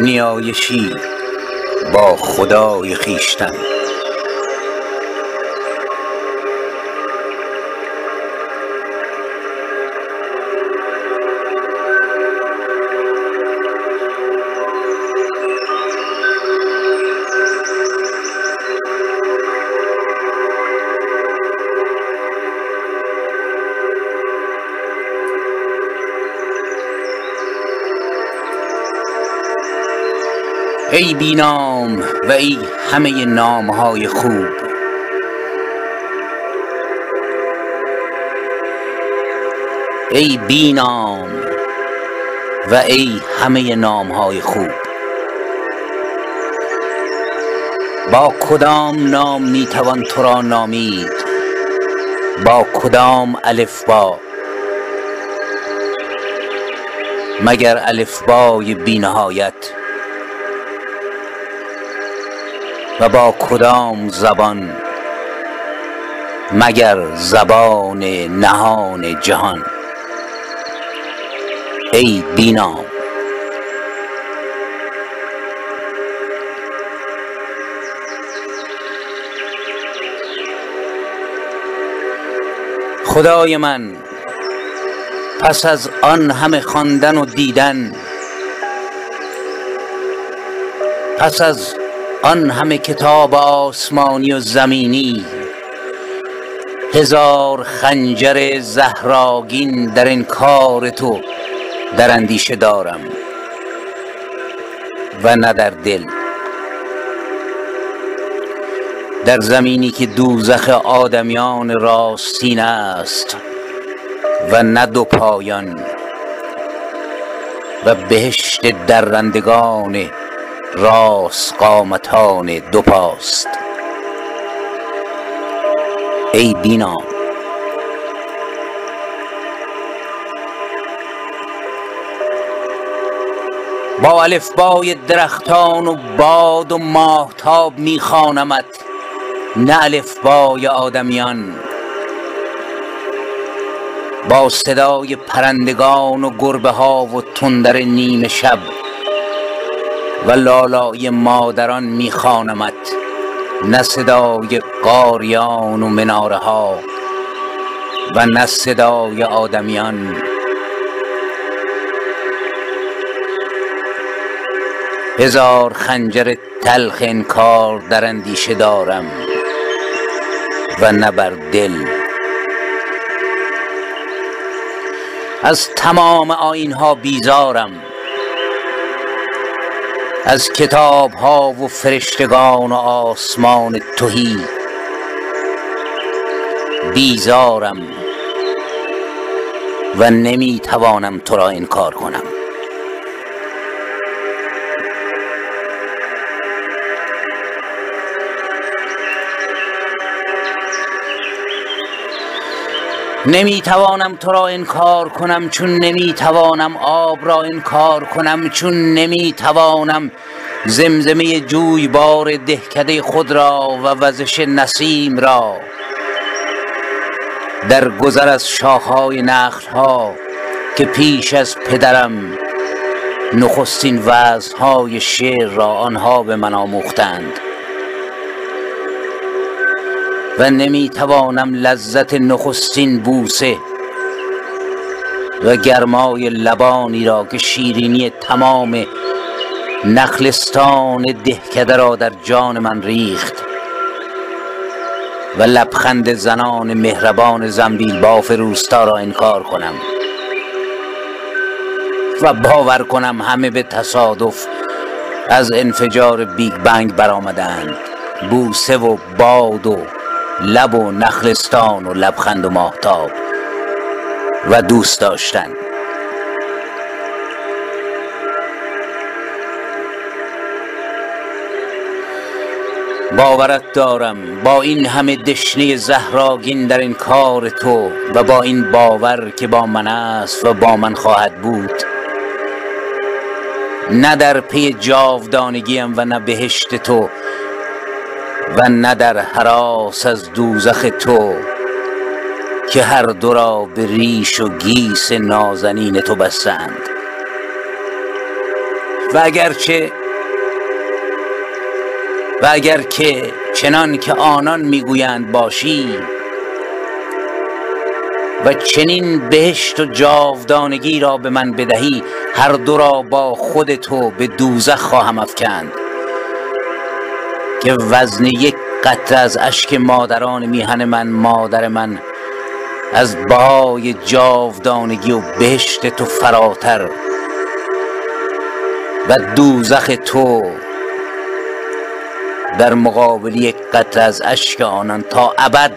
نیایشی با خدای خویشتن. ای بی نام و ای همه نامهای خوب. ای بی نام و ای همه نامهای خوب. با کدام نام می‌توان تو را نامید؟ با کدام الفبا مگر الفبای بی و با کدام زبان مگر زبان نهان جهان؟ ای بینام خدای من پس از آن همه خواندن و دیدن پس از آن همه کتاب آسمانی و زمینی. هزار خنجر زهراگین در انکار تو در اندیشه دارم. و نه در دل. در زمینی که دوزخ آدمیان راستین است و نه دو پایان و بهشت درندگان راست قامتان دو پاست. ای بینا. با الفبای درختان و باد و ماهتاب میخوانمت نه الفبای آدمیان. با صدای پرندگان و گربه ها و تندر نیمه شب. و لالای مادران میخوانمت نه صدای قاریان و مناره ها و نه صدای آدمیان. هزار خنجر تلخ انکار در اندیشه دارم و نه بر دل. از تمام آیین ها بیزارم. از کتاب ها و فرشتگان و آسمان تهی. بیزارم و نمی توانم تو را انکار کنم. نمی توانم تو را انکار کنم چون نمی توانم آب را انکار کنم چون نمی توانم زمزمه جویبار دهکده خود را و وزش نسیم را در گذر از شاخهای نخلها که پیش از پدرم نخستین وزنهای شعر را آنها به من آموختند. و نمی توانم لذت نخستین بوسه و گرمای لبانی را که شیرینی تمام نخلستان دهکده را در جان من ریخت و لبخند زنان مهربان زنبیل باف روستا را انکار کنم و باور کنم همه به تصادف از انفجار بیگ بنگ برآمدند. بوسه و باد و لب و نخلستان و لبخند و ماهتاب و دوست داشتن. باورت دارم با این همه دشنه زهراگین در این کار تو و با این باور که با من است و با من خواهد بود نه در پی جاودانگیم و نه بهشت تو و نه در حراس از دوزخ تو که هر دو را به ریش و گیس نازنین تو بستند. و اگرچه و اگر که چنان که آنان می‌گویند باشی و چنین بهشت و جاودانگی را به من بدهی هر دو را با خود تو به دوزخ خواهم افکند. که وزن یک قطره از اشک مادران میهن من مادر من. از بهای جاودانگی و بهشت تو فراتر. و دوزخ تو در مقابل یک قطره از اشک آنان تا ابد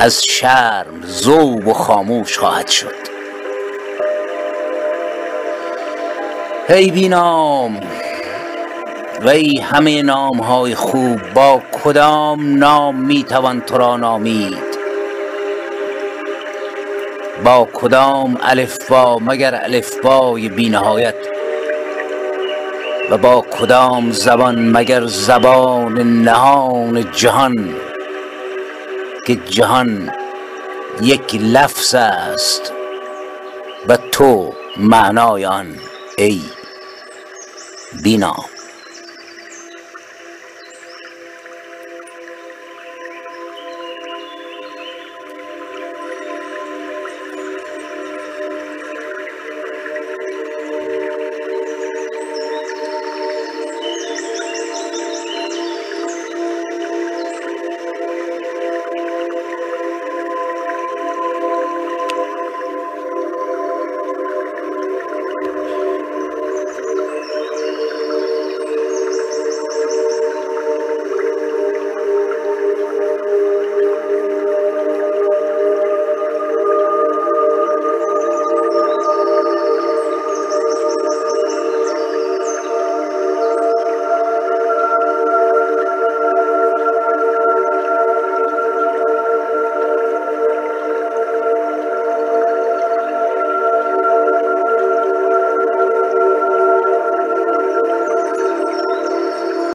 از شرم زوب و خاموش خواهد شد. ای بینام و ای همه نام های خوب با کدام نام می‌توان تو را نامید؟ با کدام الفبا مگر الفبای بینهایت و با کدام زبان مگر زبان نهان جهان؟ که جهان یک لفظ است و تو معنای آن ای بینام